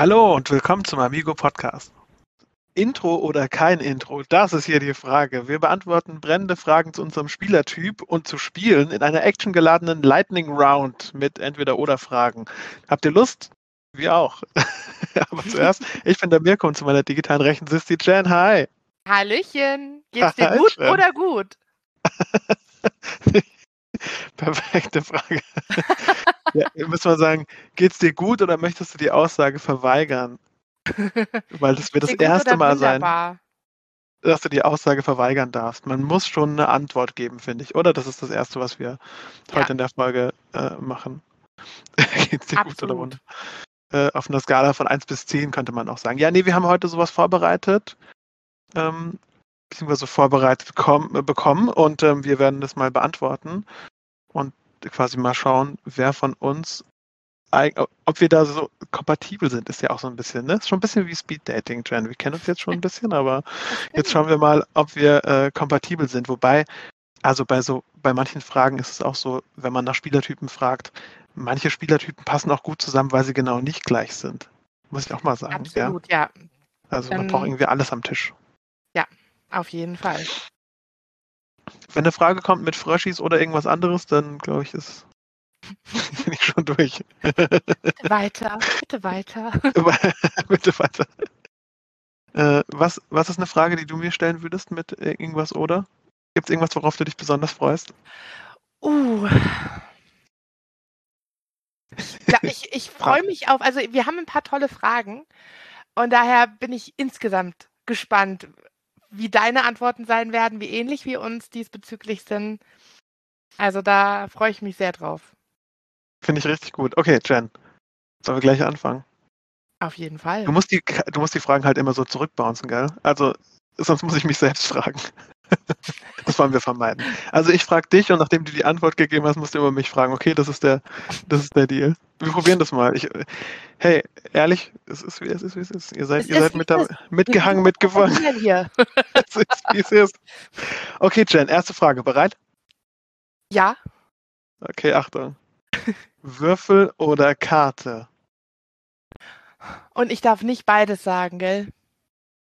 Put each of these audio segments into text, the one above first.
Hallo und willkommen zum Amigo Podcast. Intro oder kein Intro? Das ist hier die Frage. Wir beantworten brennende Fragen zu unserem Spielertyp und zu Spielen in einer actiongeladenen Lightning Round mit entweder oder Fragen. Habt ihr Lust? Wir auch. Aber zuerst, ich bin der Mirko und zu meiner digitalen Rechten sitzt die Jan. Hi. Hallöchen. Geht's dir gut Jen. oder gut? Perfekte Frage. ja, muss man sagen, geht's dir gut oder möchtest du die Aussage verweigern? Weil das wird das erste Mal sein, wunderbar? dass du die Aussage verweigern darfst. Man muss schon eine Antwort geben, finde ich. Oder das ist das Erste, was wir Ja. heute in der Folge äh, machen. Geht's dir gut oder Absolut. wunderbar? Äh, auf einer Skala von 1 bis 10 könnte man auch sagen. Ja, nee, wir haben heute sowas vorbereitet. Ähm, beziehungsweise vorbereitet bekommen, bekommen und ähm, wir werden das mal beantworten und quasi mal schauen, wer von uns, ob wir da so kompatibel sind, ist ja auch so ein bisschen, ne? Ist schon ein bisschen wie Speed Dating, Jen. Wir kennen uns jetzt schon ein bisschen, aber Jetzt schauen wir mal, ob wir äh, kompatibel sind. Wobei, also bei so, bei manchen Fragen ist es auch so, wenn man nach Spielertypen fragt, manche Spielertypen passen auch gut zusammen, weil sie genau nicht gleich sind. Muss ich auch mal sagen. Ja? Absolut, ja. Also man Ähm, braucht irgendwie alles am Tisch. Auf jeden Fall. Wenn eine Frage kommt mit Fröschis oder irgendwas anderes, dann glaube ich, ist bin ich schon durch. Weiter, bitte weiter. Bitte weiter. Äh, was, was ist eine Frage, die du mir stellen würdest mit irgendwas oder? Gibt es irgendwas, worauf du dich besonders freust? Uh. Ja, ich ich freue mich auf, also wir haben ein paar tolle Fragen und daher bin ich insgesamt gespannt, wie deine Antworten sein werden, wie ähnlich wir uns diesbezüglich sind. Also da freue ich mich sehr drauf. Finde ich richtig gut. Okay, Jen. Sollen wir gleich anfangen? Auf jeden Fall. Du musst die, du musst die Fragen halt immer so zurückbouncen, gell? Also, sonst muss ich mich selbst fragen. das wollen wir vermeiden. Also ich frage dich und nachdem du die Antwort gegeben hast, musst du immer mich fragen. Okay, das ist der, das ist der Deal. Wir probieren das mal. Ich, hey, ehrlich, es ist wie es ist, wie es ist. Ihr seid, Es ihr seid mit da, mitgehangen, mitgefangen. Hier? es ist, wie es ist. Okay, Jen, erste Frage. Bereit? Ja, Okay, Achtung. Würfel oder Karte? und ich darf nicht beides sagen, gell?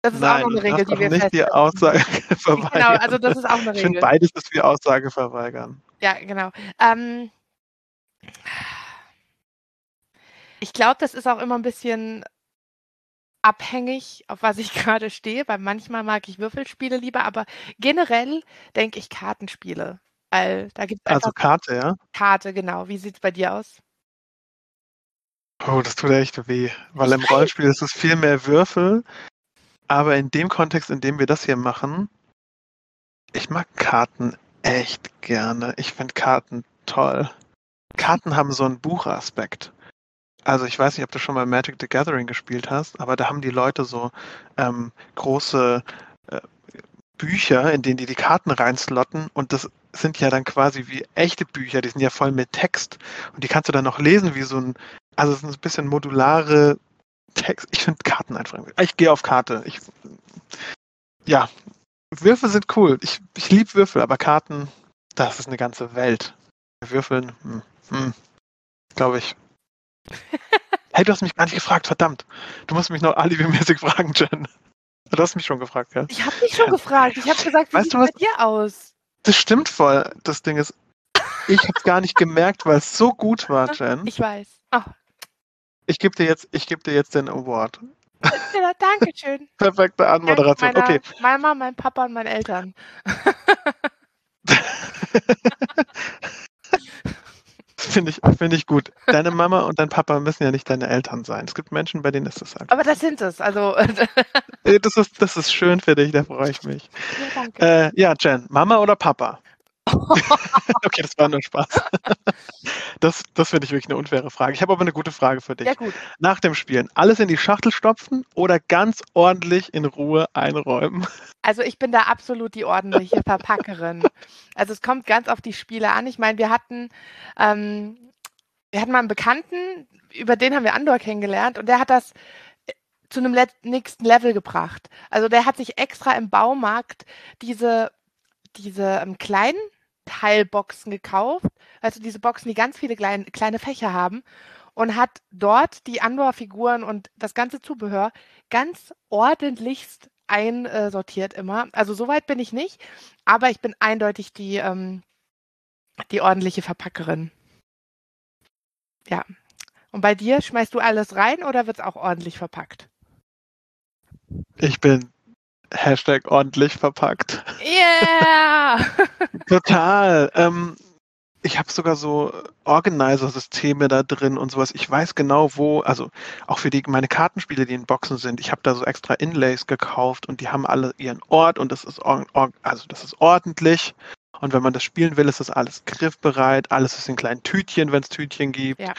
Das ist auch noch eine Regel, die wir nicht die. Aussage verweigern. Genau, also das ist auch eine Ich finde Regel. beides ist wie Aussage verweigern. Ja, genau. Ähm, ich glaube, das ist auch immer ein bisschen abhängig, auf was ich gerade stehe, weil manchmal mag ich Würfelspiele lieber, aber generell denke ich Kartenspiele, weil da gibt Also Karte, ja? Karte, genau. Wie sieht es bei dir aus? Oh, das tut echt weh. Weil im. Rollenspiel ist es viel mehr Würfel. Aber in dem Kontext, in dem wir das hier machen, ich mag Karten echt gerne. Ich finde Karten toll. Karten haben so einen Buchaspekt. Also ich weiß nicht, ob du schon mal Magic the Gathering gespielt hast, aber da haben die Leute so ähm, große äh, Bücher, in denen die die Karten reinslotten und das sind ja dann quasi wie echte Bücher, die sind ja voll mit Text und die kannst du dann noch lesen wie so ein, also es sind ein bisschen modulare Text. Ich finde Karten einfach. Ich gehe auf Karte. Ich, ja, Würfel sind cool. Ich, ich liebe Würfel, aber Karten, das ist eine ganze Welt. Würfeln, hm, hm, glaube ich. Hey, du hast mich gar nicht gefragt, verdammt. Du musst mich noch alibimäßig fragen, Jen. Du hast mich schon gefragt, gell? Ich habe dich schon gefragt. Ich habe gesagt, wie Weißt sieht du es was? bei dir aus? Das stimmt voll. Das Ding ist, ich habe es gar nicht gemerkt, weil es so gut war, Jen. Ich weiß. Oh, Ich gebe dir jetzt, ich gebe dir jetzt den Award. ja, danke schön. Perfekte Dank Anmoderation. meiner Okay. Mama, mein Papa und meinen Eltern. Finde ich, finde ich gut. Deine Mama und dein Papa müssen ja nicht deine Eltern sein. Es gibt Menschen, bei denen ist das einfach. Aber das sind es. Also, ja, Das ist, das ist schön für dich, da freue ich mich. danke. Äh, ja, Jen, Mama oder Papa? okay, das war nur Spaß. Das, das finde ich wirklich eine unfaire Frage. Ich habe aber eine gute Frage für dich. Ja, gut. Nach dem Spielen, alles in die Schachtel stopfen oder ganz ordentlich in Ruhe einräumen? Also ich bin da absolut die ordentliche Verpackerin. Also es kommt ganz auf die Spiele an. Ich meine, wir hatten, ähm, wir hatten mal einen Bekannten, über den haben wir Andor kennengelernt und der hat das äh, zu einem nächsten Level gebracht. Also der hat sich extra im Baumarkt diese, diese ähm, kleinen Teilboxen gekauft, also diese Boxen, die ganz viele klein, kleine Fächer haben. und hat dort die Andor-Figuren und das ganze Zubehör ganz ordentlichst einsortiert immer. Also so weit bin ich nicht, aber ich bin eindeutig die, ähm, die ordentliche Verpackerin. Ja. Und bei dir schmeißt du alles rein oder wird es auch ordentlich verpackt? Ich bin Hashtag ordentlich verpackt. Yeah! Total. Ähm, ich habe sogar so Organizer-Systeme da drin und sowas. Ich weiß genau, wo, also auch für die, meine Kartenspiele, die in Boxen sind, ich habe da so extra Inlays gekauft und die haben alle ihren Ort und das ist, also das ist ordentlich. Und wenn man das spielen will, ist das alles griffbereit. Alles ist in kleinen Tütchen, wenn es Tütchen gibt. Ja.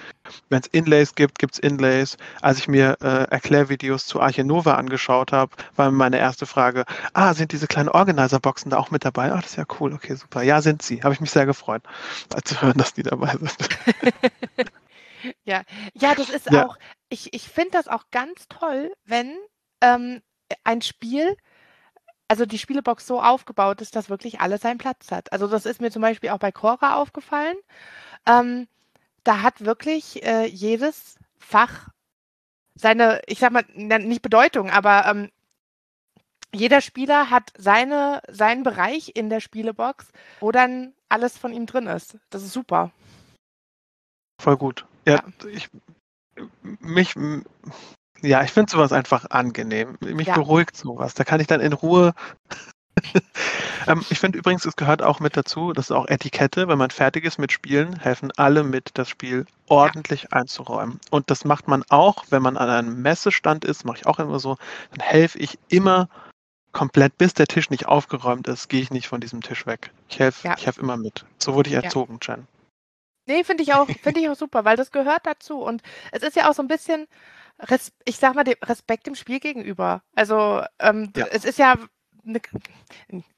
Wenn es Inlays gibt, gibt es Inlays. Als ich mir äh, Erklärvideos zu Arche Nova angeschaut habe, war meine erste Frage, ah, sind diese kleinen Organizer-Boxen da auch mit dabei? Ach, das ist ja cool, okay, super. Ja, sind sie. Habe ich mich sehr gefreut, zu hören, dass die dabei sind. ja. ja, das ist ja. auch, ich, ich finde das auch ganz toll, wenn ähm, ein Spiel also die Spielebox so aufgebaut ist, dass wirklich alles seinen Platz hat. Also das ist mir zum Beispiel auch bei Cora aufgefallen. Ähm, da hat wirklich äh, jedes Fach seine, ich sag mal, nicht Bedeutung, aber ähm, jeder Spieler hat seine, seinen Bereich in der Spielebox, wo dann alles von ihm drin ist. Das ist super. Voll gut. Ja, ja. ich mich ja, ich finde sowas einfach angenehm. Mich ja. beruhigt sowas. Da kann ich dann in Ruhe. ähm, ich finde übrigens, es gehört auch mit dazu, das ist auch Etikette. Wenn man fertig ist mit Spielen, helfen alle mit, das Spiel ordentlich ja. einzuräumen. Und das macht man auch, wenn man an einem Messestand ist, mache ich auch immer so, dann helfe ich immer komplett, bis der Tisch nicht aufgeräumt ist, gehe ich nicht von diesem Tisch weg. Ich helfe ja. helf immer mit. So wurde ich erzogen. Jen. Nee, finde ich auch, finde ich auch super, weil das gehört dazu. Und es ist ja auch so ein bisschen, Res ich sag mal, dem Respekt dem Spiel gegenüber. Also ähm, ja. es ist ja eine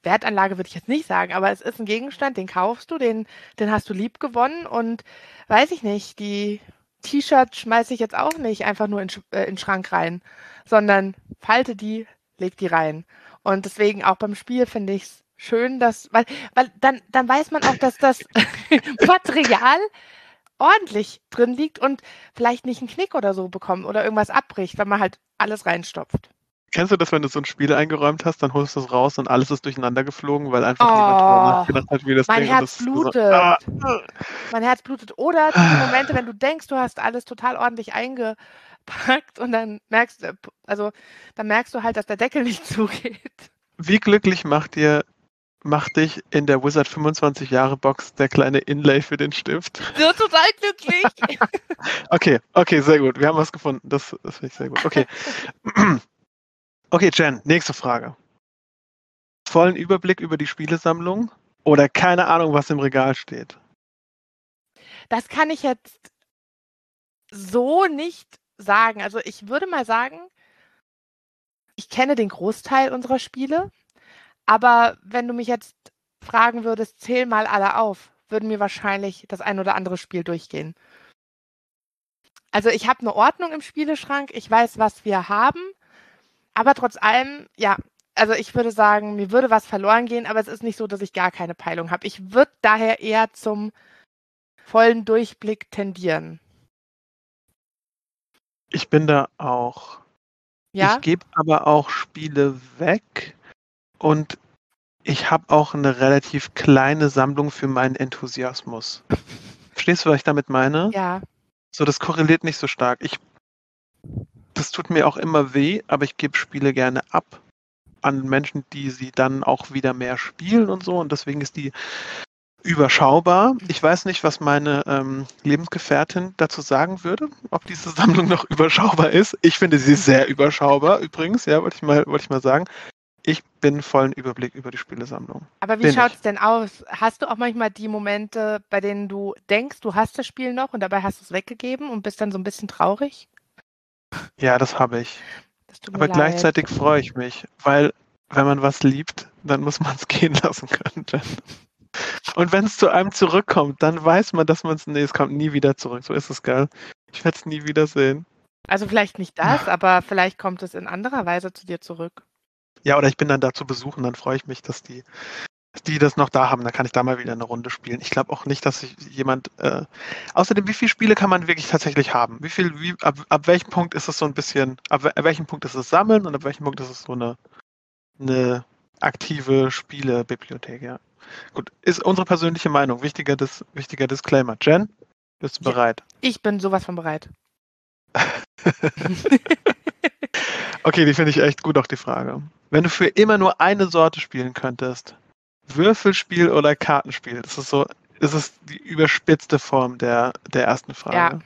Wertanlage würde ich jetzt nicht sagen, aber es ist ein Gegenstand, den kaufst du, den, den hast du lieb gewonnen und weiß ich nicht, die T-Shirts schmeiße ich jetzt auch nicht einfach nur in, äh, in den Schrank rein, sondern falte die, leg die rein. Und deswegen auch beim Spiel finde ich es schön, dass, weil, weil dann, dann weiß man auch, dass das Material ordentlich drin liegt und vielleicht nicht einen Knick oder so bekommt oder irgendwas abbricht, wenn man halt alles reinstopft. Kennst du das, wenn du so ein Spiel eingeräumt hast, dann holst du es raus und alles ist durcheinander geflogen, weil einfach oh, niemand nachgedacht hat, wie das Mein Ding Herz blutet. So, ah. Mein Herz blutet. Oder die Momente, wenn du denkst, du hast alles total ordentlich eingepackt und dann merkst du, also dann merkst du halt, dass der Deckel nicht zugeht. Wie glücklich macht dir macht dich in der Wizard 25 Jahre Box der kleine Inlay für den Stift. So total glücklich. okay, okay, sehr gut. Wir haben was gefunden. Das, das finde ich sehr gut. Okay. okay, Jen, nächste Frage. Vollen Überblick über die Spielesammlung oder keine Ahnung, was im Regal steht? Das kann ich jetzt so nicht sagen. Also ich würde mal sagen, ich kenne den Großteil unserer Spiele. Aber wenn du mich jetzt fragen würdest, zähl mal alle auf, würden mir wahrscheinlich das ein oder andere Spiel durchgehen. Also ich habe eine Ordnung im Spieleschrank, ich weiß, was wir haben, aber trotz allem, ja, also ich würde sagen, mir würde was verloren gehen, aber es ist nicht so, dass ich gar keine Peilung habe. Ich würde daher eher zum vollen Durchblick tendieren. Ich bin da auch. Ja? Ich gebe aber auch Spiele weg, und ich habe auch eine relativ kleine Sammlung für meinen Enthusiasmus. Verstehst du, was ich damit meine? Ja. So, das korreliert nicht so stark. Ich, das tut mir auch immer weh, aber ich gebe Spiele gerne ab an Menschen, die sie dann auch wieder mehr spielen und so. Und deswegen ist die überschaubar. Ich weiß nicht, was meine ähm, Lebensgefährtin dazu sagen würde, ob diese Sammlung noch überschaubar ist. Ich finde sie sehr überschaubar übrigens, ja, wollte ich mal, wollte ich mal sagen. Ich bin vollen Überblick über die Spielesammlung. Aber wie schaut es denn aus? Hast du auch manchmal die Momente, bei denen du denkst, du hast das Spiel noch und dabei hast du es weggegeben und bist dann so ein bisschen traurig? Ja, das habe ich. Das Aber leid. gleichzeitig freue ich mich, weil wenn man was liebt, dann muss man es gehen lassen können. Und wenn es zu einem zurückkommt, dann weiß man, dass man es, nee, es kommt nie wieder zurück. So ist es geil. Ich werde es nie wiedersehen. Also vielleicht nicht das, aber vielleicht kommt es in anderer Weise zu dir zurück. Ja, oder ich bin dann da zu besuchen, dann freue ich mich, dass die, die das noch da haben, dann kann ich da mal wieder eine Runde spielen. Ich glaube auch nicht, dass sich jemand. Äh, außerdem, wie viele Spiele kann man wirklich tatsächlich haben? Wie viel, wie, ab, ab welchem Punkt ist es so ein bisschen, ab, ab welchem Punkt ist es Sammeln und ab welchem Punkt ist es so eine, eine aktive Spielebibliothek, ja. Gut, ist unsere persönliche Meinung. Wichtiger, Dis wichtiger Disclaimer. Jen, bist du Ja. bereit? Ich bin sowas von bereit. Okay, die finde ich echt gut, auch die Frage. Wenn du für immer nur eine Sorte spielen könntest, Würfelspiel oder Kartenspiel, das ist so, das ist die überspitzte Form der, der ersten Frage. Ja.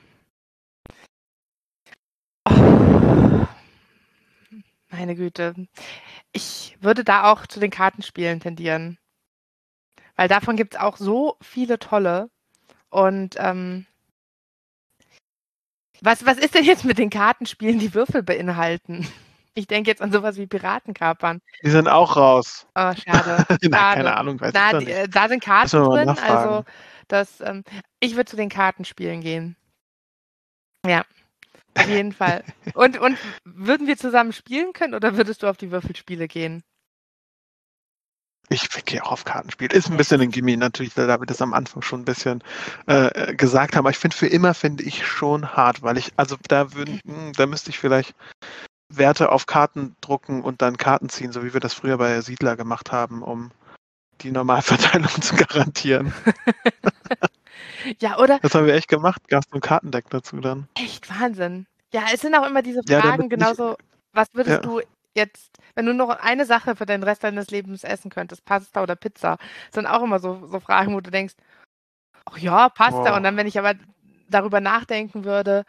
Oh. Meine Güte. Ich würde da auch zu den Kartenspielen tendieren. Weil davon gibt es auch so viele tolle. Und ähm, was, was ist denn jetzt mit den Kartenspielen, die Würfel beinhalten? Ich denke jetzt an sowas wie Piratenkapern. Die sind auch raus. Oh, schade. Nein, keine Schade. Ahnung, weiß Na, ich die, nicht. äh, da sind Karten drin, also das, ähm, ich würde zu den Kartenspielen gehen. Ja, auf jeden Fall. Und, und würden wir zusammen spielen können oder würdest du auf die Würfelspiele gehen? Ich gehe auch auf Kartenspiel. Ist ein bisschen ein Gimme natürlich, da wir das am Anfang schon ein bisschen äh, gesagt haben. Aber ich finde für immer finde ich schon hart, weil ich, also da würden, hm, da müsste ich vielleicht Werte auf Karten drucken und dann Karten ziehen, so wie wir das früher bei Siedler gemacht haben, um die Normalverteilung zu garantieren. Ja, oder? Das haben wir echt gemacht. Gab es ein Kartendeck dazu dann. Echt Wahnsinn. Ja, es sind auch immer diese Ja, Fragen, nicht- genauso, was würdest Ja. du jetzt, wenn du noch eine Sache für den Rest deines Lebens essen könntest, Pasta oder Pizza, sind auch immer so, so Fragen, wo du denkst, ach ja, Pasta. Boah. Und dann, wenn ich aber darüber nachdenken würde,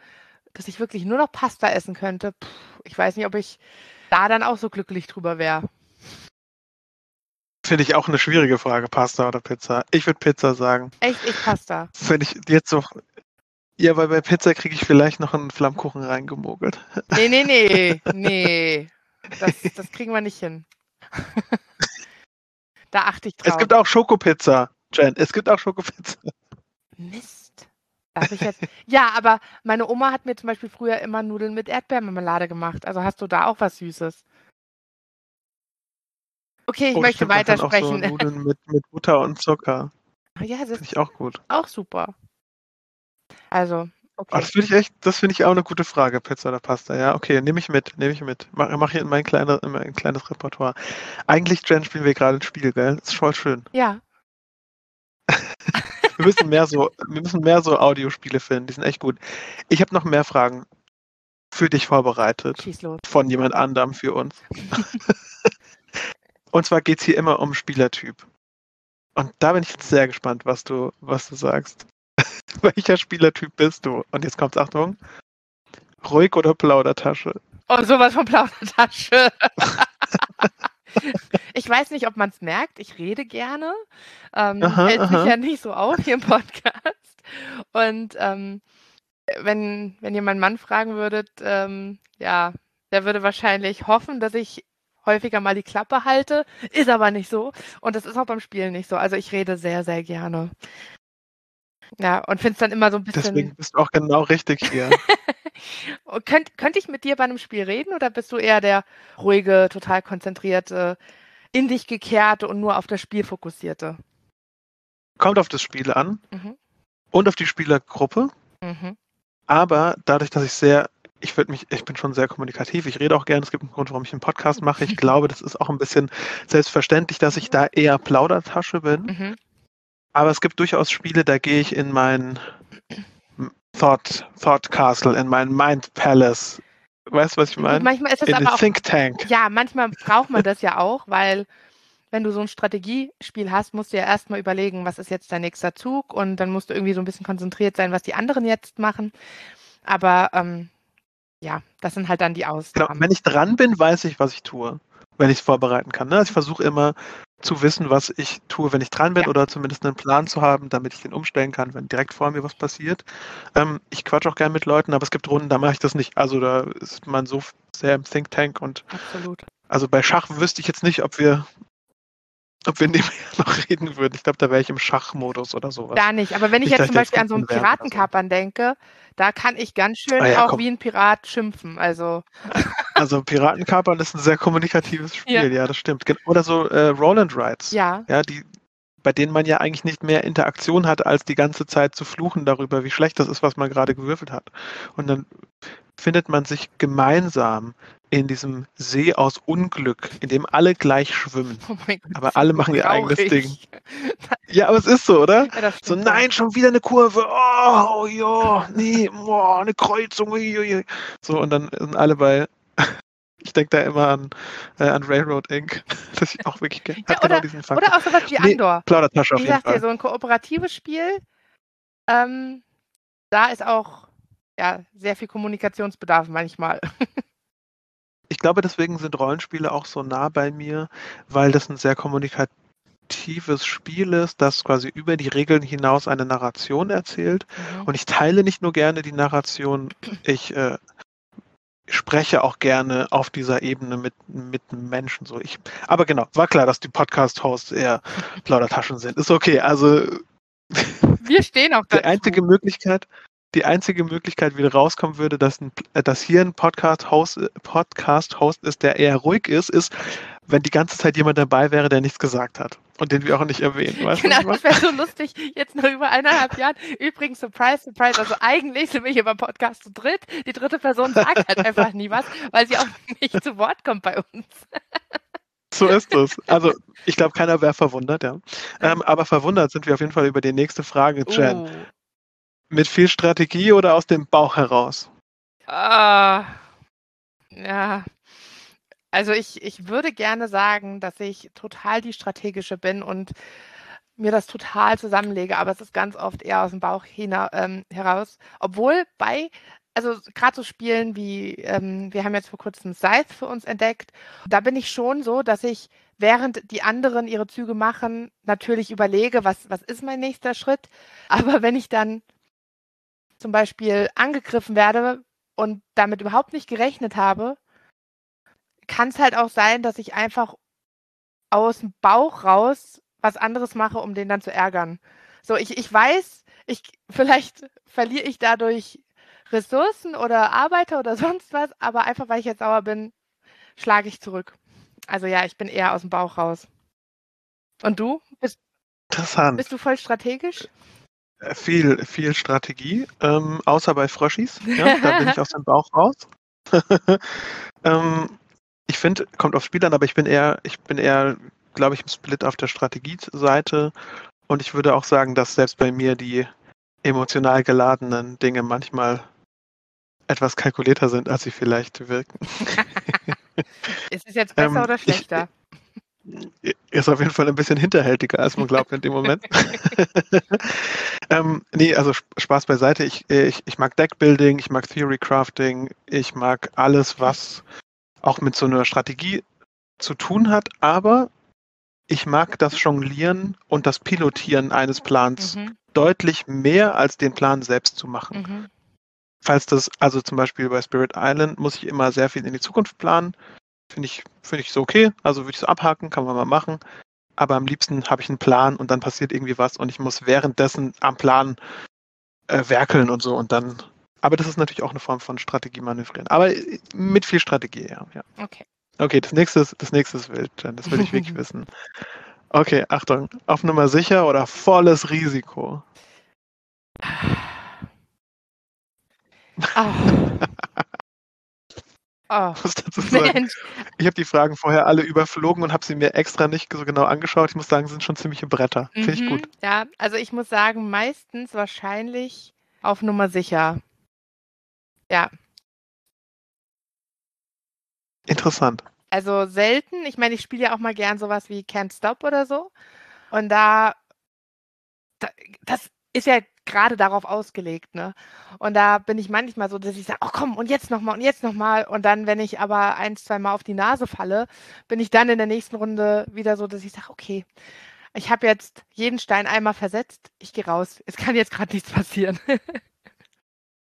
dass ich wirklich nur noch Pasta essen könnte, pff, ich weiß nicht, ob ich da dann auch so glücklich drüber wäre. Finde ich auch eine schwierige Frage, Pasta oder Pizza. Ich würde Pizza sagen. Echt, ich Pasta. Finde ich jetzt so. Ja, weil bei Pizza kriege ich vielleicht noch einen Flammkuchen reingemogelt. Nee, nee, nee, nee. Das, das kriegen wir nicht hin. da achte ich drauf. Es gibt auch Schokopizza, Jen. Es gibt auch Schokopizza. Mist. Darf ich jetzt? Ja, aber meine Oma hat mir zum Beispiel früher immer Nudeln mit Erdbeermarmelade gemacht. Also hast du da auch was Süßes? Okay, ich Oh, möchte stimmt, kann auch weitersprechen. So Nudeln mit, mit Butter und Zucker. ja, das Finde ist ich auch gut. auch super. Also, Oh, okay. das finde ich echt, das finde ich auch eine gute Frage, Pizza oder Pasta. Ja, okay, nehme ich mit, nehme ich mit. Mach, mach hier in mein, kleine, in mein kleines Repertoire. Eigentlich, Jen, spielen wir gerade ein Spiel, gell? Das ist voll schön. Ja, Wir müssen mehr so, wir müssen mehr so Audiospiele finden, die sind echt gut. Ich habe noch mehr Fragen für dich vorbereitet. schieß los. Von jemand anderem für uns. Und zwar geht es hier immer um Spielertyp. Und da bin ich jetzt sehr gespannt, was du, was du sagst. Welcher Spielertyp bist du? Und jetzt kommt's, Achtung. Ruhig oder Plaudertasche? Oh, sowas von Plaudertasche. ich weiß nicht, ob man es merkt. Ich rede gerne. Ähm, Aha, sich aha. ja nicht so auf hier im Podcast. Und ähm, wenn, wenn ihr meinen Mann fragen würdet, ähm, ja, der würde wahrscheinlich hoffen, dass ich häufiger mal die Klappe halte. Ist aber nicht so. Und das ist auch beim Spielen nicht so. Also ich rede sehr, sehr gerne. Ja, und finde es dann immer so ein bisschen. Deswegen bist du auch genau richtig hier. Und Könnt, könnte ich mit dir bei einem Spiel reden oder bist du eher der ruhige, total konzentrierte, in dich gekehrte und nur auf das Spiel fokussierte? Kommt auf das Spiel an Mhm. und auf die Spielergruppe. Mhm. Aber dadurch, dass ich sehr, ich würde mich, ich bin schon sehr kommunikativ, ich rede auch gerne, es gibt einen Grund, warum ich einen Podcast mache. Ich glaube, das ist auch ein bisschen selbstverständlich, dass ich da eher Plaudertasche bin. Mhm. Aber es gibt durchaus Spiele, da gehe ich in mein Thought, Thought Castle, in mein Mind Palace. Weißt du, was ich meine? manchmal ist es In aber auch. Think Tank. Ja, manchmal braucht man das ja auch, weil wenn du so ein Strategiespiel hast, musst du ja erstmal überlegen, was ist jetzt dein nächster Zug und dann musst du irgendwie so ein bisschen konzentriert sein, was die anderen jetzt machen. Aber ähm, ja, das sind halt dann die Genau, Ausnahmen. wenn ich dran bin, weiß ich, was ich tue, wenn ich es vorbereiten kann. Ne? Also ich versuche immer zu wissen, was ich tue, wenn ich dran bin Ja. oder zumindest einen Plan zu haben, damit ich den umstellen kann, wenn direkt vor mir was passiert. Ähm, ich quatsch auch gerne mit Leuten, aber es gibt Runden, da mache ich das nicht. Also da ist man so sehr im Think Tank und Absolut. also bei Schach wüsste ich jetzt nicht, ob wir ob wir nebenher noch reden würden. Ich glaube, da wäre ich im Schachmodus oder sowas. Da nicht. Aber wenn ich Nicht, jetzt zum ich Beispiel an so einen oder so. Piratenkapern denke, da kann ich ganz schön Ah ja, auch komm. wie ein Pirat schimpfen. Also, Also Piratenkapern ist ein sehr kommunikatives Spiel, Ja. ja, das stimmt. Oder so äh, Roll and Rides. Ja. Ja, die, bei denen man ja eigentlich nicht mehr Interaktion hat, als die ganze Zeit zu fluchen darüber, wie schlecht das ist, was man gerade gewürfelt hat. Und dann findet man sich gemeinsam in diesem See aus Unglück, in dem alle gleich schwimmen. Oh mein Gott. Aber alle machen ihr eigenes. Ding. Ja, aber es ist so, oder? Ja, So, nein, schon wieder eine Kurve. Oh, oh ja, nee, boah, eine Kreuzung. So, und dann sind alle bei. Ich denke da immer an, äh, an Railroad Inc. Das ich auch wirklich kenne. Hat Ja, genau oder-. Faktor. Oder auch sowas wie Nee, Andor. Plaudertasche auf Wie jeden Fall. so ein kooperatives Spiel, ähm, da ist auch ja, sehr viel Kommunikationsbedarf manchmal. Ich glaube, deswegen sind Rollenspiele auch so nah bei mir, weil das ein sehr kommunikatives Spiel ist, das quasi über die Regeln hinaus eine Narration erzählt. Und ich teile nicht nur gerne die Narration, ich äh, spreche auch gerne auf dieser Ebene mit, mit Menschen. So ich, aber genau, war klar, dass die Podcast-Hosts eher Plaudertaschen sind. Ist okay. Also Wir stehen auch die einzige Möglichkeit, die einzige Möglichkeit, wie rauskommen würde, dass, ein, äh, dass hier ein Podcast-Host Podcast -Host ist, der eher ruhig ist, ist, wenn die ganze Zeit jemand dabei wäre, der nichts gesagt hat und den wir auch nicht erwähnen. Weißt Genau, das wäre so lustig, jetzt nach über eineinhalb Jahren. Übrigens, surprise, surprise, also eigentlich sind wir hier beim Podcast zu dritt. Die dritte Person sagt halt einfach nie was, weil sie auch nicht zu Wort kommt bei uns. So ist es. Also, ich glaube, keiner wäre verwundert, ja. Ähm, aber verwundert sind wir auf jeden Fall über die nächste Frage, Jen. Uh. Mit viel Strategie oder aus dem Bauch heraus? Ah, ja. Also ich, ich würde gerne sagen, dass ich total die strategische bin und mir das total zusammenlege, aber es ist ganz oft eher aus dem Bauch hina, ähm, heraus. Obwohl bei, also gerade so Spielen wie, ähm, wir haben jetzt vor kurzem Scythe für uns entdeckt, da bin ich schon so, dass ich, während die anderen ihre Züge machen, natürlich überlege, was, was ist mein nächster Schritt. Aber wenn ich dann zum Beispiel angegriffen werde und damit überhaupt nicht gerechnet habe, kann es halt auch sein, dass ich einfach aus dem Bauch raus was anderes mache, um den dann zu ärgern. So, ich, ich weiß, ich, vielleicht verliere ich dadurch Ressourcen oder Arbeiter oder sonst was, aber einfach weil ich jetzt sauer bin, schlage ich zurück. Also ja, ich bin eher aus dem Bauch raus. Und du? Bist, Interessant. bist du voll strategisch? Äh, Viel, viel Strategie, ähm, außer bei Fröschis. Ja, da bin ich aus dem Bauch raus. ähm, ich finde, kommt aufs Spiel an, aber ich bin eher, ich bin eher, glaube ich, im Split auf der Strategieseite. Und ich würde auch sagen, dass selbst bei mir die emotional geladenen Dinge manchmal etwas kalkulierter sind, als sie vielleicht wirken. Ist es jetzt besser Ähm, oder ich- schlechter? Ist auf jeden Fall ein bisschen hinterhältiger, als man glaubt in dem Moment. ähm, nee, also Sp- Spaß beiseite. Ich, äh, ich, ich mag Deckbuilding, ich mag Theory Crafting, ich mag alles, was auch mit so einer Strategie zu tun hat, aber ich mag das Jonglieren und das Pilotieren eines Plans Mhm, deutlich mehr, als den Plan selbst zu machen. mhm. Falls das, also zum Beispiel bei Spirit Island, muss ich immer sehr viel in die Zukunft planen. Finde ich, finde ich so okay. Also würde ich so abhaken, kann man mal machen. Aber am liebsten habe ich einen Plan und dann passiert irgendwie was und ich muss währenddessen am Plan äh, werkeln und so und dann. Aber das ist natürlich auch eine Form von Strategie manövrieren. Aber äh, mit viel Strategie, ja. ja. Okay. Okay, das nächste ist, das nächste ist wild, Jen. Das will ich wirklich wissen. Okay, Achtung. Auf Nummer sicher oder volles Risiko? Oh, Ich muss dazu sagen. Ich habe die Fragen vorher alle überflogen und habe sie mir extra nicht so genau angeschaut. Ich muss sagen, sind schon ziemliche Bretter. Finde ich Mhm, gut. Ja, also ich muss sagen, meistens wahrscheinlich auf Nummer sicher. Ja, Interessant. also selten. Ich meine, ich spiele ja auch mal gern sowas wie Can't Stop oder so. Und da, da das ist ja gerade darauf ausgelegt, ne? Und da bin ich manchmal so, dass ich sage, oh komm, und jetzt nochmal und jetzt nochmal. Und dann, wenn ich aber ein, zwei Mal auf die Nase falle, bin ich dann in der nächsten Runde wieder so, dass ich sage, okay, ich habe jetzt jeden Stein einmal versetzt, ich gehe raus. Es kann jetzt gerade nichts passieren.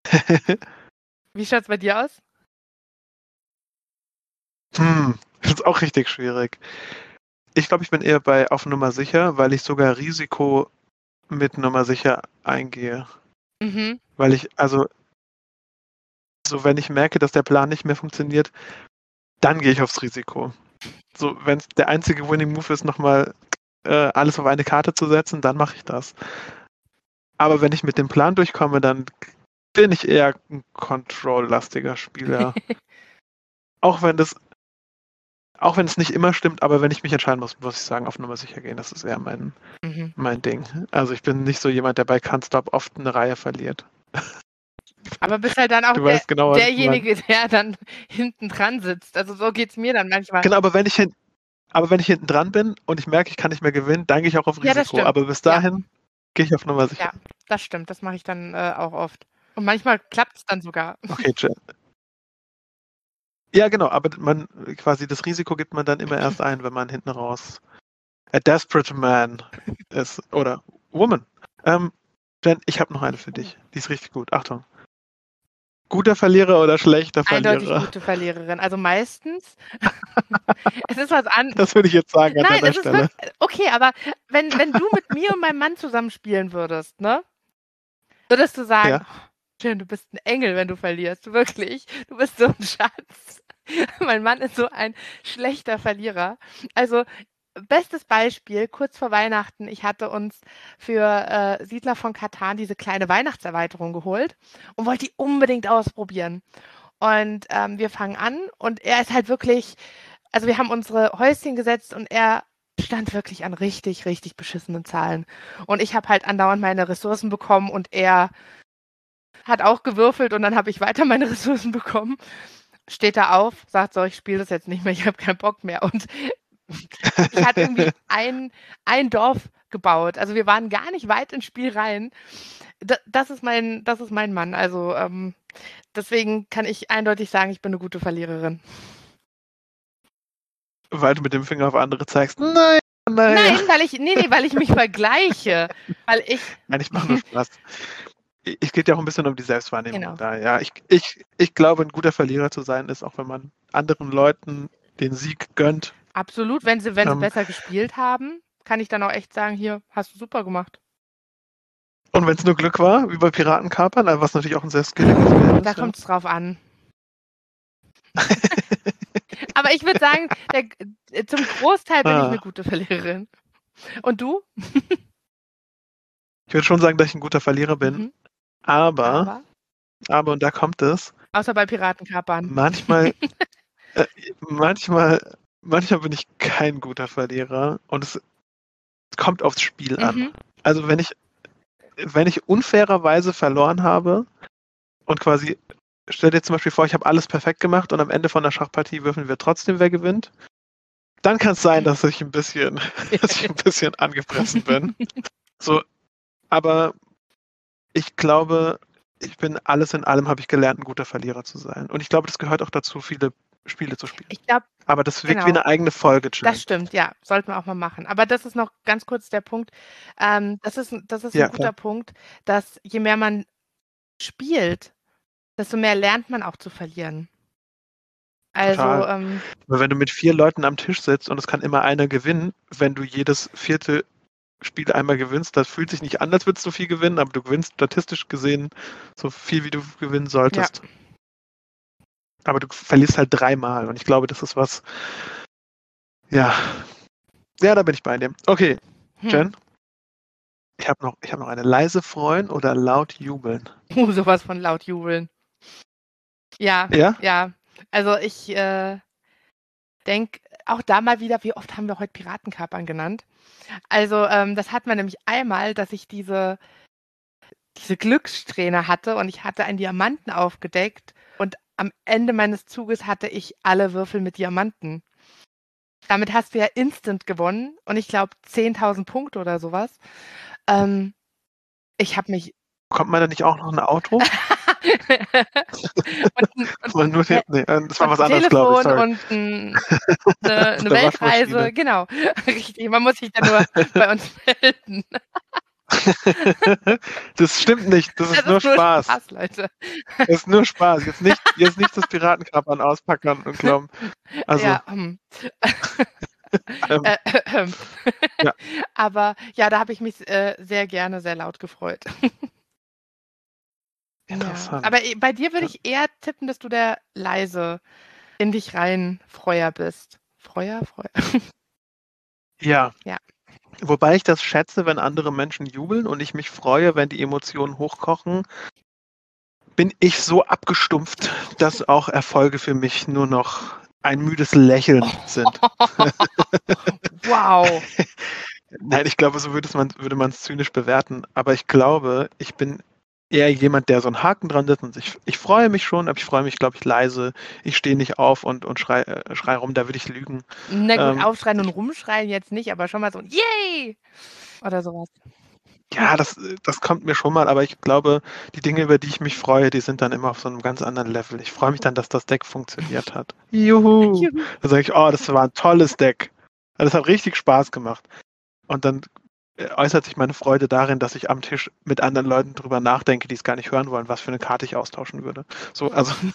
Wie schaut's bei dir aus? hm, das ist auch richtig schwierig. Ich glaube, ich bin eher bei auf Nummer sicher, weil ich sogar Risiko mit Nummer sicher eingehe. Mhm. Weil ich, also, so wenn ich merke, dass der Plan nicht mehr funktioniert, dann gehe ich aufs Risiko. So, wenn der einzige Winning Move ist, nochmal äh, alles auf eine Karte zu setzen, dann mache ich das. Aber wenn ich mit dem Plan durchkomme, dann bin ich eher ein Control-lastiger Spieler. auch wenn das, auch wenn es nicht immer stimmt, aber wenn ich mich entscheiden muss, muss ich sagen, auf Nummer sicher gehen. Das ist eher mein, mhm. mein Ding. Also ich bin nicht so jemand, der bei Can't Stop oft eine Reihe verliert. Aber bist halt dann auch der, genau, derjenige, der dann hinten dran sitzt. Also so geht es mir dann manchmal. Genau, aber wenn ich hin, aber wenn ich hinten dran bin und ich merke, ich kann nicht mehr gewinnen, dann gehe ich auch auf Risiko. Ja, aber bis dahin ja. gehe ich auf Nummer sicher. Ja, das stimmt. Das mache ich dann äh, auch oft. Und manchmal klappt es dann sogar. Okay, Jen. Ja, genau, aber man quasi das Risiko gibt man dann immer erst ein, wenn man hinten raus a desperate man ist oder woman. Ähm, Jen, ich habe noch eine für dich. Die ist richtig gut. Achtung. Guter Verlierer oder schlechter Verlierer? Eindeutig gute Verliererin. Also meistens. es ist was anderes. Das würde ich jetzt sagen an Nein, deiner Stelle. Wirklich, okay, aber wenn, wenn du mit mir und meinem Mann zusammen spielen würdest, ne? Würdest du sagen, ja. Schön, du bist ein Engel, wenn du verlierst. Wirklich. Du bist so ein Schatz. mein Mann ist so ein schlechter Verlierer. Also, bestes Beispiel, kurz vor Weihnachten, ich hatte uns für äh, Siedler von Katan diese kleine Weihnachtserweiterung geholt und wollte die unbedingt ausprobieren. Und ähm, wir fangen an und er ist halt wirklich, also wir haben unsere Häuschen gesetzt und er stand wirklich an richtig, richtig beschissenen Zahlen. Und ich habe halt andauernd meine Ressourcen bekommen und er hat auch gewürfelt und dann habe ich weiter meine Ressourcen bekommen. Steht da auf, sagt so, ich spiele das jetzt nicht mehr, ich habe keinen Bock mehr. Und ich hatte irgendwie ein, ein Dorf gebaut. Also wir waren gar nicht weit ins Spiel rein. Das, das ist, mein, das ist mein Mann. Also ähm, deswegen kann ich eindeutig sagen, ich bin eine gute Verliererin. Weil du mit dem Finger auf andere zeigst. Nein, nein. Nein, weil ich, nee, nee, weil ich mich vergleiche. Weil ich. Nein, ich mache nur Spaß. Es geht ja auch ein bisschen um die Selbstwahrnehmung genau. da. Ja, ich, ich, ich glaube, ein guter Verlierer zu sein ist, auch wenn man anderen Leuten den Sieg gönnt. Absolut, wenn sie, wenn ähm, sie besser gespielt haben, kann ich dann auch echt sagen, hier, hast du super gemacht. Und wenn es nur Glück war, wie bei Piratenkapern, was natürlich auch ein sehr skilliges Spiel ist. Da kommt es ja. drauf an. Aber ich würde sagen, der, zum Großteil bin ah. ich eine gute Verliererin. Und du? ich würde schon sagen, dass ich ein guter Verlierer bin. Mhm. Aber, aber, aber, und da kommt es. Außer bei Piratenkapern. Manchmal, äh, manchmal, manchmal bin ich kein guter Verlierer und es, kommt aufs Spiel an. Mhm. Also wenn ich, wenn ich unfairerweise verloren habe und quasi, stell dir zum Beispiel vor, ich habe alles perfekt gemacht und am Ende von der Schachpartie würfeln wir trotzdem, wer gewinnt. Dann kann es sein, dass ich ein bisschen, dass ich ein bisschen angepressen bin. So, aber ich glaube, ich bin alles in allem, habe ich gelernt, ein guter Verlierer zu sein. Und ich glaube, das gehört auch dazu, viele Spiele zu spielen. Ich glaube. Aber das wirkt genau. wie eine eigene Folge. Jane. Das stimmt, ja. Sollten wir auch mal machen. Aber das ist noch ganz kurz der Punkt. Ähm, das ist, das ist ja, ein guter klar. Punkt, dass je mehr man spielt, desto mehr lernt man auch zu verlieren. Also, ähm, wenn du mit vier Leuten am Tisch sitzt und es kann immer einer gewinnen, wenn du jedes vierte Spiel einmal gewinnst, das fühlt sich nicht an, als würdest du viel gewinnen, aber du gewinnst statistisch gesehen so viel, wie du gewinnen solltest. Ja. Aber du verlierst halt dreimal und ich glaube, das ist was. Ja. Ja, da bin ich bei dir. Okay, hm. Jen. Ich habe noch, hab noch eine leise freuen oder laut jubeln. Uh, sowas von laut jubeln. Ja, ja, ja. Also ich äh, denke auch da mal wieder, wie oft haben wir heute Piratenkapern genannt? Also, ähm, das hat man nämlich einmal, dass ich diese, diese Glückssträhne hatte und ich hatte einen Diamanten aufgedeckt und am Ende meines Zuges hatte ich alle Würfel mit Diamanten. Damit hast du ja instant gewonnen und ich glaube 10.000 Punkte oder sowas. Ähm, ich habe mich. Kommt man da nicht auch noch ein Auto? und, und, nur, nee, äh, das war was anderes, glaube ich. Sorry. Und ein, eine, eine Weltreise, genau. Richtig, man muss sich da nur bei uns melden. das stimmt nicht, das ist, das nur, ist nur Spaß. Spaß. Leute. Das ist nur Spaß. Jetzt nicht, jetzt nicht das Piratenkappern auspacken und glauben. Also. Ja, um. ähm, äh, äh, ja. Aber ja, da habe ich mich sehr gerne, sehr laut gefreut. Interessant. Ja. Aber äh, bei dir würde ich eher tippen, dass du der leise in dich rein Freuer bist. Freuer, Freuer. Ja. Ja. Wobei ich das schätze, wenn andere Menschen jubeln und ich mich freue, wenn die Emotionen hochkochen, bin ich so abgestumpft, dass auch Erfolge für mich nur noch ein müdes Lächeln sind. wow. Nein, ich glaube, so würde man es zynisch bewerten. Aber ich glaube, ich bin eher jemand, der so einen Haken dran setzt und ich, ich freue mich schon, aber ich freue mich, glaube ich, leise. Ich stehe nicht auf und, und schrei, äh, schrei rum, da würde ich lügen. Na gut, ähm, aufschreien und rumschreien jetzt nicht, aber schon mal so ein Yay! Oder sowas. Ja, das, das kommt mir schon mal, aber ich glaube, die Dinge, über die ich mich freue, die sind dann immer auf so einem ganz anderen Level. Ich freue mich dann, dass das Deck funktioniert hat. Juhu! Juhu. Dann sage ich, oh, das war ein tolles Deck. Das hat richtig Spaß gemacht. Und dann äußert sich meine Freude darin, dass ich am Tisch mit anderen Leuten drüber nachdenke, die es gar nicht hören wollen, was für eine Karte ich austauschen würde. So, also.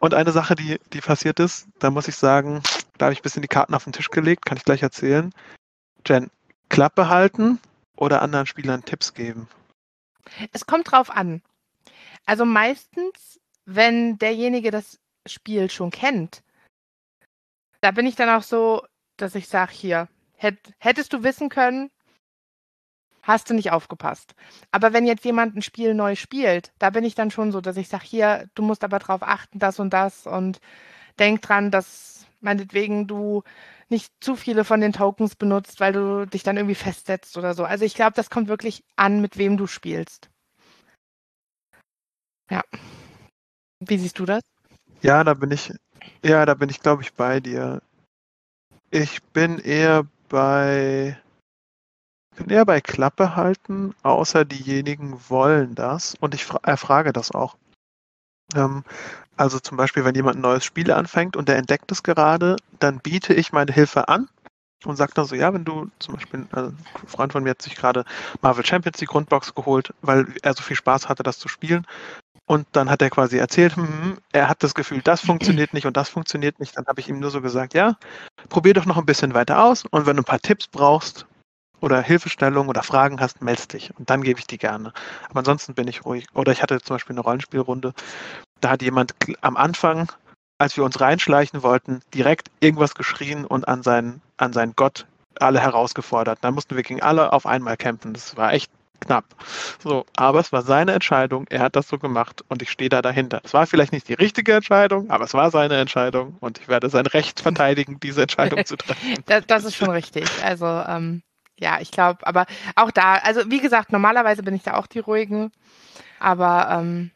Und eine Sache, die, die passiert ist, da muss ich sagen, da habe ich ein bisschen die Karten auf den Tisch gelegt, kann ich gleich erzählen. Jen, Klappe halten oder anderen Spielern Tipps geben? Es kommt drauf an. Also meistens, wenn derjenige das Spiel schon kennt, da bin ich dann auch so, dass ich sage, hier, hättest du wissen können, hast du nicht aufgepasst. Aber wenn jetzt jemand ein Spiel neu spielt, da bin ich dann schon so, dass ich sage, hier, du musst aber drauf achten, das und das und denk dran, dass meinetwegen du nicht zu viele von den Tokens benutzt, weil du dich dann irgendwie festsetzt oder so. Also ich glaube, das kommt wirklich an, mit wem du spielst. Ja. Wie siehst du das? Ja, da bin ich, ja, da bin ich, glaube ich, bei dir. Ich bin eher bei, bin eher bei Klappe halten, außer diejenigen wollen das. Und ich erfrage das auch. Ähm, also zum Beispiel, wenn jemand ein neues Spiel anfängt und der entdeckt es gerade, dann biete ich meine Hilfe an und sage dann so, ja, wenn du zum Beispiel, also ein Freund von mir hat sich gerade Marvel Champions die Grundbox geholt, weil er so viel Spaß hatte, das zu spielen. Und dann hat er quasi erzählt, hm, hm er hat das Gefühl, das funktioniert nicht und das funktioniert nicht. Dann habe ich ihm nur so gesagt, ja, probier doch noch ein bisschen weiter aus und wenn du ein paar Tipps brauchst, oder Hilfestellung oder Fragen hast, meldest dich. Und dann gebe ich die gerne. Aber ansonsten bin ich ruhig. Oder ich hatte zum Beispiel eine Rollenspielrunde. Da hat jemand am Anfang, als wir uns reinschleichen wollten, direkt irgendwas geschrien und an seinen, an seinen Gott alle herausgefordert. Da mussten wir gegen alle auf einmal kämpfen. Das war echt knapp. So, aber es war seine Entscheidung. Er hat das so gemacht und ich stehe da dahinter. Es war vielleicht nicht die richtige Entscheidung, aber es war seine Entscheidung und ich werde sein Recht verteidigen, diese Entscheidung zu treffen. Das, das ist schon richtig. Also ähm, ja, ich glaube, aber auch da, also wie gesagt, normalerweise bin ich da auch die ruhigen, aber ähm,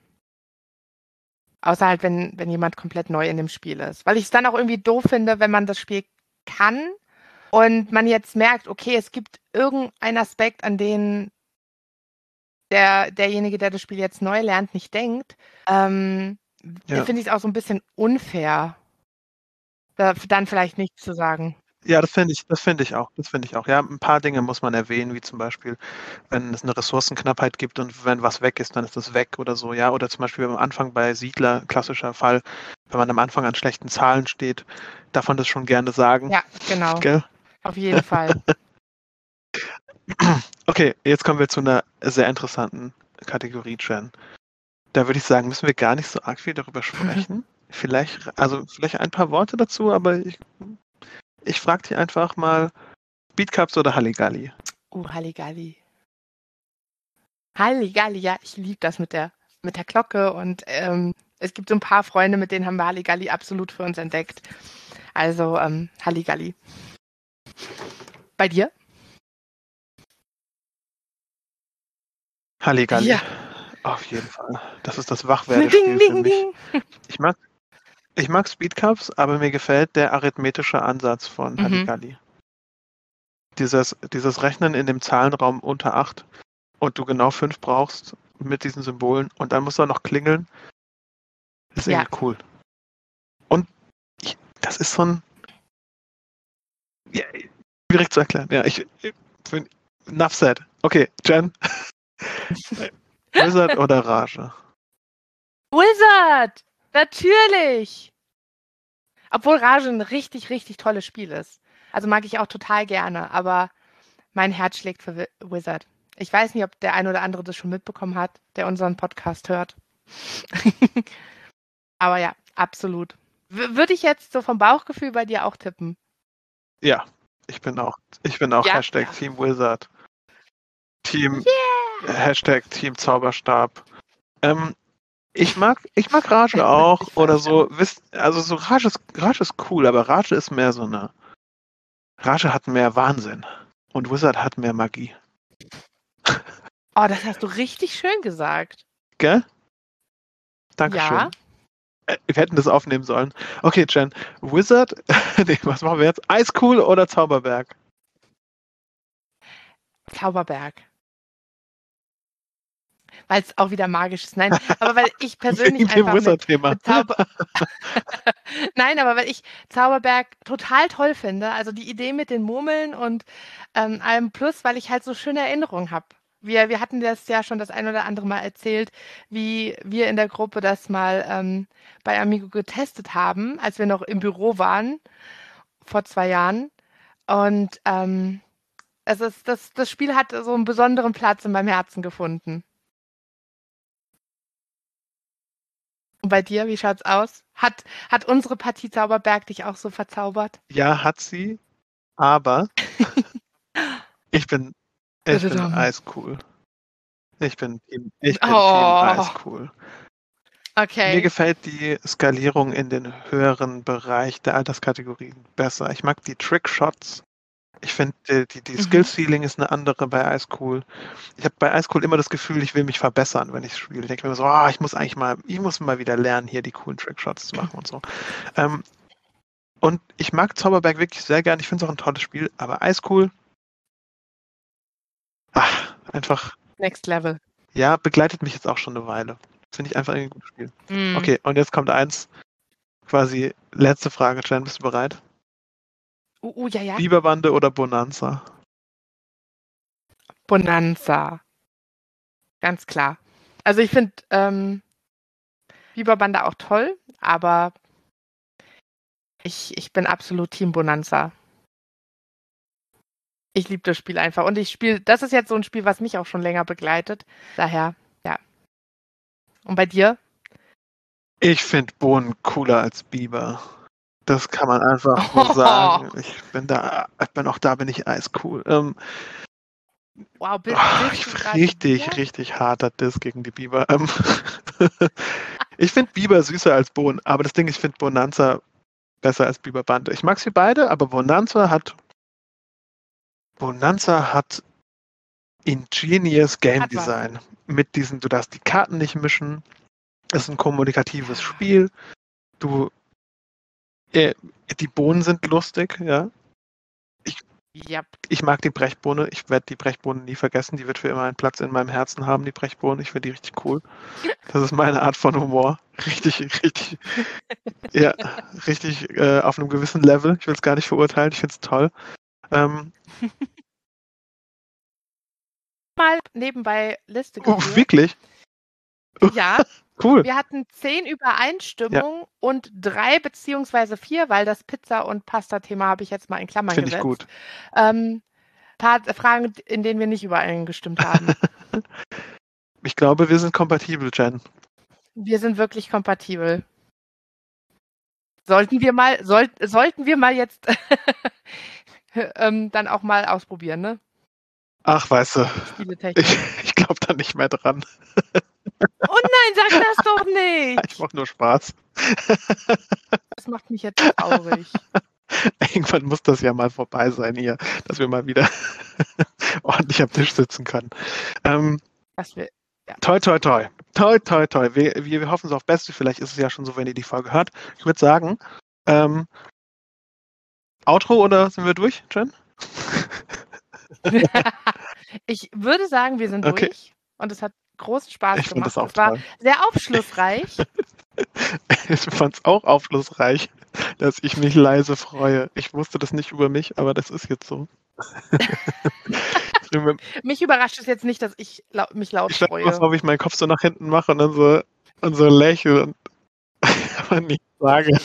außer halt, wenn, wenn jemand komplett neu in dem Spiel ist. Weil ich es dann auch irgendwie doof finde, wenn man das Spiel kann und man jetzt merkt, okay, es gibt irgendeinen Aspekt, an den der, derjenige, der das Spiel jetzt neu lernt, nicht denkt, ähm, ja. finde ich es auch so ein bisschen unfair, da, dann vielleicht nichts zu sagen. Ja, das finde ich, das finde ich auch. Das finde ich auch. Ja, ein paar Dinge muss man erwähnen, wie zum Beispiel, wenn es eine Ressourcenknappheit gibt und wenn was weg ist, dann ist das weg oder so, ja. Oder zum Beispiel am Anfang bei Siedler, klassischer Fall, wenn man am Anfang an schlechten Zahlen steht, darf man das schon gerne sagen. Ja, genau. Gell? Auf jeden Fall. okay, jetzt kommen wir zu einer sehr interessanten Kategorie, Jen. Da würde ich sagen, müssen wir gar nicht so arg viel darüber sprechen. vielleicht, also vielleicht ein paar Worte dazu, aber ich ich frage dich einfach mal, Beatcups oder Halligalli? Uh, Halligalli. Halligalli, ja, ich liebe das mit der, mit der Glocke und ähm, es gibt so ein paar Freunde, mit denen haben wir Halligalli absolut für uns entdeckt. Also ähm, Halligalli. Bei dir? Halligalli. Ja. Auf jeden Fall. Das ist das Wachwerdespiel für mich. Ich mag, ich mag Speedcups, aber mir gefällt der arithmetische Ansatz von mhm. Halligalli. Dieses, dieses Rechnen in dem Zahlenraum unter 8 und du genau 5 brauchst mit diesen Symbolen und dann muss er noch klingeln. ist ja. irgendwie cool. Und ich, das ist so ein. Ja, schwierig zu erklären. Ja, ich, ich bin. Enough said. Okay, Jen. Wizard oder Rage? Wizard! Natürlich! Obwohl Rage ein richtig, richtig tolles Spiel ist. Also mag ich auch total gerne, aber mein Herz schlägt für Wizard. Ich weiß nicht, ob der ein oder andere das schon mitbekommen hat, der unseren Podcast hört. Aber ja, absolut. W würde ich jetzt so vom Bauchgefühl bei dir auch tippen? Ja, ich bin auch, ich bin auch Ja, Hashtag. Team Wizard. Team, Yeah! Hashtag Team Zauberstab. Ähm, ich mag, ich mag Rage auch oder so. Wisst, also so Rage ist, Rage ist cool, aber Rage ist mehr so eine. Rage hat mehr Wahnsinn und Wizard hat mehr Magie. Oh, das hast du richtig schön gesagt. Gell? Dankeschön. Ja. Äh, wir hätten das aufnehmen sollen. Okay, Jen. Wizard, nee, was machen wir jetzt? Eiscool oder Zauberberg? Zauberberg. Weil es auch wieder magisch ist. Nein, aber weil ich persönlich einfach mit, mit Zauber Nein, aber weil ich Zauberberg total toll finde. Also die Idee mit den Murmeln und ähm, allem Plus, weil ich halt so schöne Erinnerungen habe. Wir, wir hatten das ja schon das ein oder andere Mal erzählt, wie wir in der Gruppe das mal ähm, bei Amigo getestet haben, als wir noch im Büro waren, vor zwei Jahren. Und ähm, es ist, das, das Spiel hat so einen besonderen Platz in meinem Herzen gefunden. Und bei dir, wie schaut's aus? Hat, hat unsere Partie Zauberberg dich auch so verzaubert? Ja, hat sie, aber ich bin, ich bin eiscool. Ich bin, ich bin Oh. Team eiscool. Mir Okay. gefällt die Skalierung in den höheren Bereich der Alterskategorien besser. Ich mag die Trickshots. Ich finde, die, die, die Mhm. Skill Ceiling ist eine andere bei Ice Cool. Ich habe bei Ice Cool immer das Gefühl, ich will mich verbessern, wenn ich spiele. Ich denke mir so, ah, ich muss eigentlich mal, ich muss mal wieder lernen, hier die coolen Trickshots zu machen und so. Ähm, und ich mag Zauberberg wirklich sehr gern. Ich finde es auch ein tolles Spiel, aber Ice Cool, ach, einfach, Next Level. ja, begleitet mich jetzt auch schon eine Weile. Finde ich einfach ein gutes Spiel. Mm. Okay, und jetzt kommt eins, quasi letzte Frage. Jan, bist du bereit? Uh, uh, ja, ja. Biberbande oder Bonanza? Bonanza. Ganz klar. Also ich finde ähm, Biberbande auch toll, aber ich, ich bin absolut Team Bonanza. Ich liebe das Spiel einfach. Und ich spiele, das ist jetzt so ein Spiel, was mich auch schon länger begleitet. Daher, ja. Und bei dir? Ich finde Bohnen cooler als Biber. Das kann man einfach so sagen. Ich bin da, ich bin auch da, bin ich eiscool. Ähm, Wow, bist, ah, bist richtig, richtig harter Diss gegen die Biber. Ähm, ich finde Biber süßer als Bohnen, aber das Ding, ist, ich finde Bonanza besser als Biberbande. Ich mag sie beide, aber Bonanza hat Bonanza hat ingenious Game Hat was. Design. Mit diesen, du darfst die Karten nicht mischen. Es ist ein kommunikatives Spiel. Du äh, die Bohnen sind lustig, ja. Ja, Ich mag die Brechbohne. Ich werde die Brechbohne nie vergessen. Die wird für immer einen Platz in meinem Herzen haben, die Brechbohne. Ich finde die richtig cool. Das ist meine Art von Humor. Richtig, richtig, ja, richtig äh, auf einem gewissen Level. Ich will es gar nicht verurteilen. Ich finde es toll. Ähm, mal nebenbei Liste oh, geführt. wirklich? Ja, Cool. wir hatten zehn Übereinstimmungen und drei beziehungsweise vier, weil das Pizza- und Pasta-Thema habe ich jetzt mal in Klammern Finde ich gesetzt. gut. Ähm, paar Fragen, in denen wir nicht übereingestimmt haben. Ich glaube, wir sind kompatibel, Jen. wir sind wirklich kompatibel. Sollten wir mal, soll, sollten wir mal jetzt ähm, dann auch mal ausprobieren, ne? Ach, weißt du, ich, ich glaube da nicht mehr dran. Oh nein, sag das doch nicht! Ich mache nur Spaß. Das macht mich jetzt traurig. Irgendwann muss das ja mal vorbei sein hier, dass wir mal wieder ordentlich am Tisch sitzen können. Ähm, Was wir, toi, toi, toi. Toi, toi, toi. Wir, wir, wir hoffen es auf Beste. Vielleicht ist es ja schon so, wenn ihr die Folge hört. Ich würde sagen, ähm, Outro oder sind wir durch, Jen? ich würde sagen, wir sind Okay. durch und es hat großen Spaß Ich gemacht. das es war sehr aufschlussreich. Ich fand es auch aufschlussreich, dass ich mich leise freue. Ich wusste das nicht über mich, aber das ist jetzt so. ich Mich überrascht es jetzt nicht, dass ich lau mich laut ich weiß freue. bloß, ob ich meinen Kopf so nach hinten mache und dann so, und so lächle und aber nichts sage.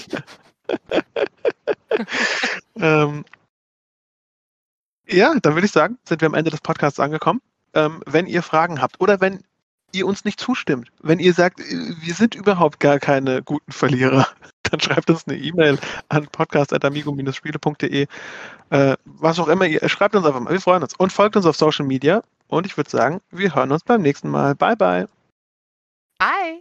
ähm, ja, dann würde ich sagen, sind wir am Ende des Podcasts angekommen. Ähm, wenn ihr Fragen habt oder wenn ihr uns nicht zustimmt. Wenn ihr sagt, wir sind überhaupt gar keine guten Verlierer, dann schreibt uns eine E-Mail an podcast.amigo-spiele.de. Äh, was auch immer ihr, schreibt uns einfach mal. Wir freuen uns. Und folgt uns auf Social Media. Und ich würde sagen, wir hören uns beim nächsten Mal. Bye, bye. Bye.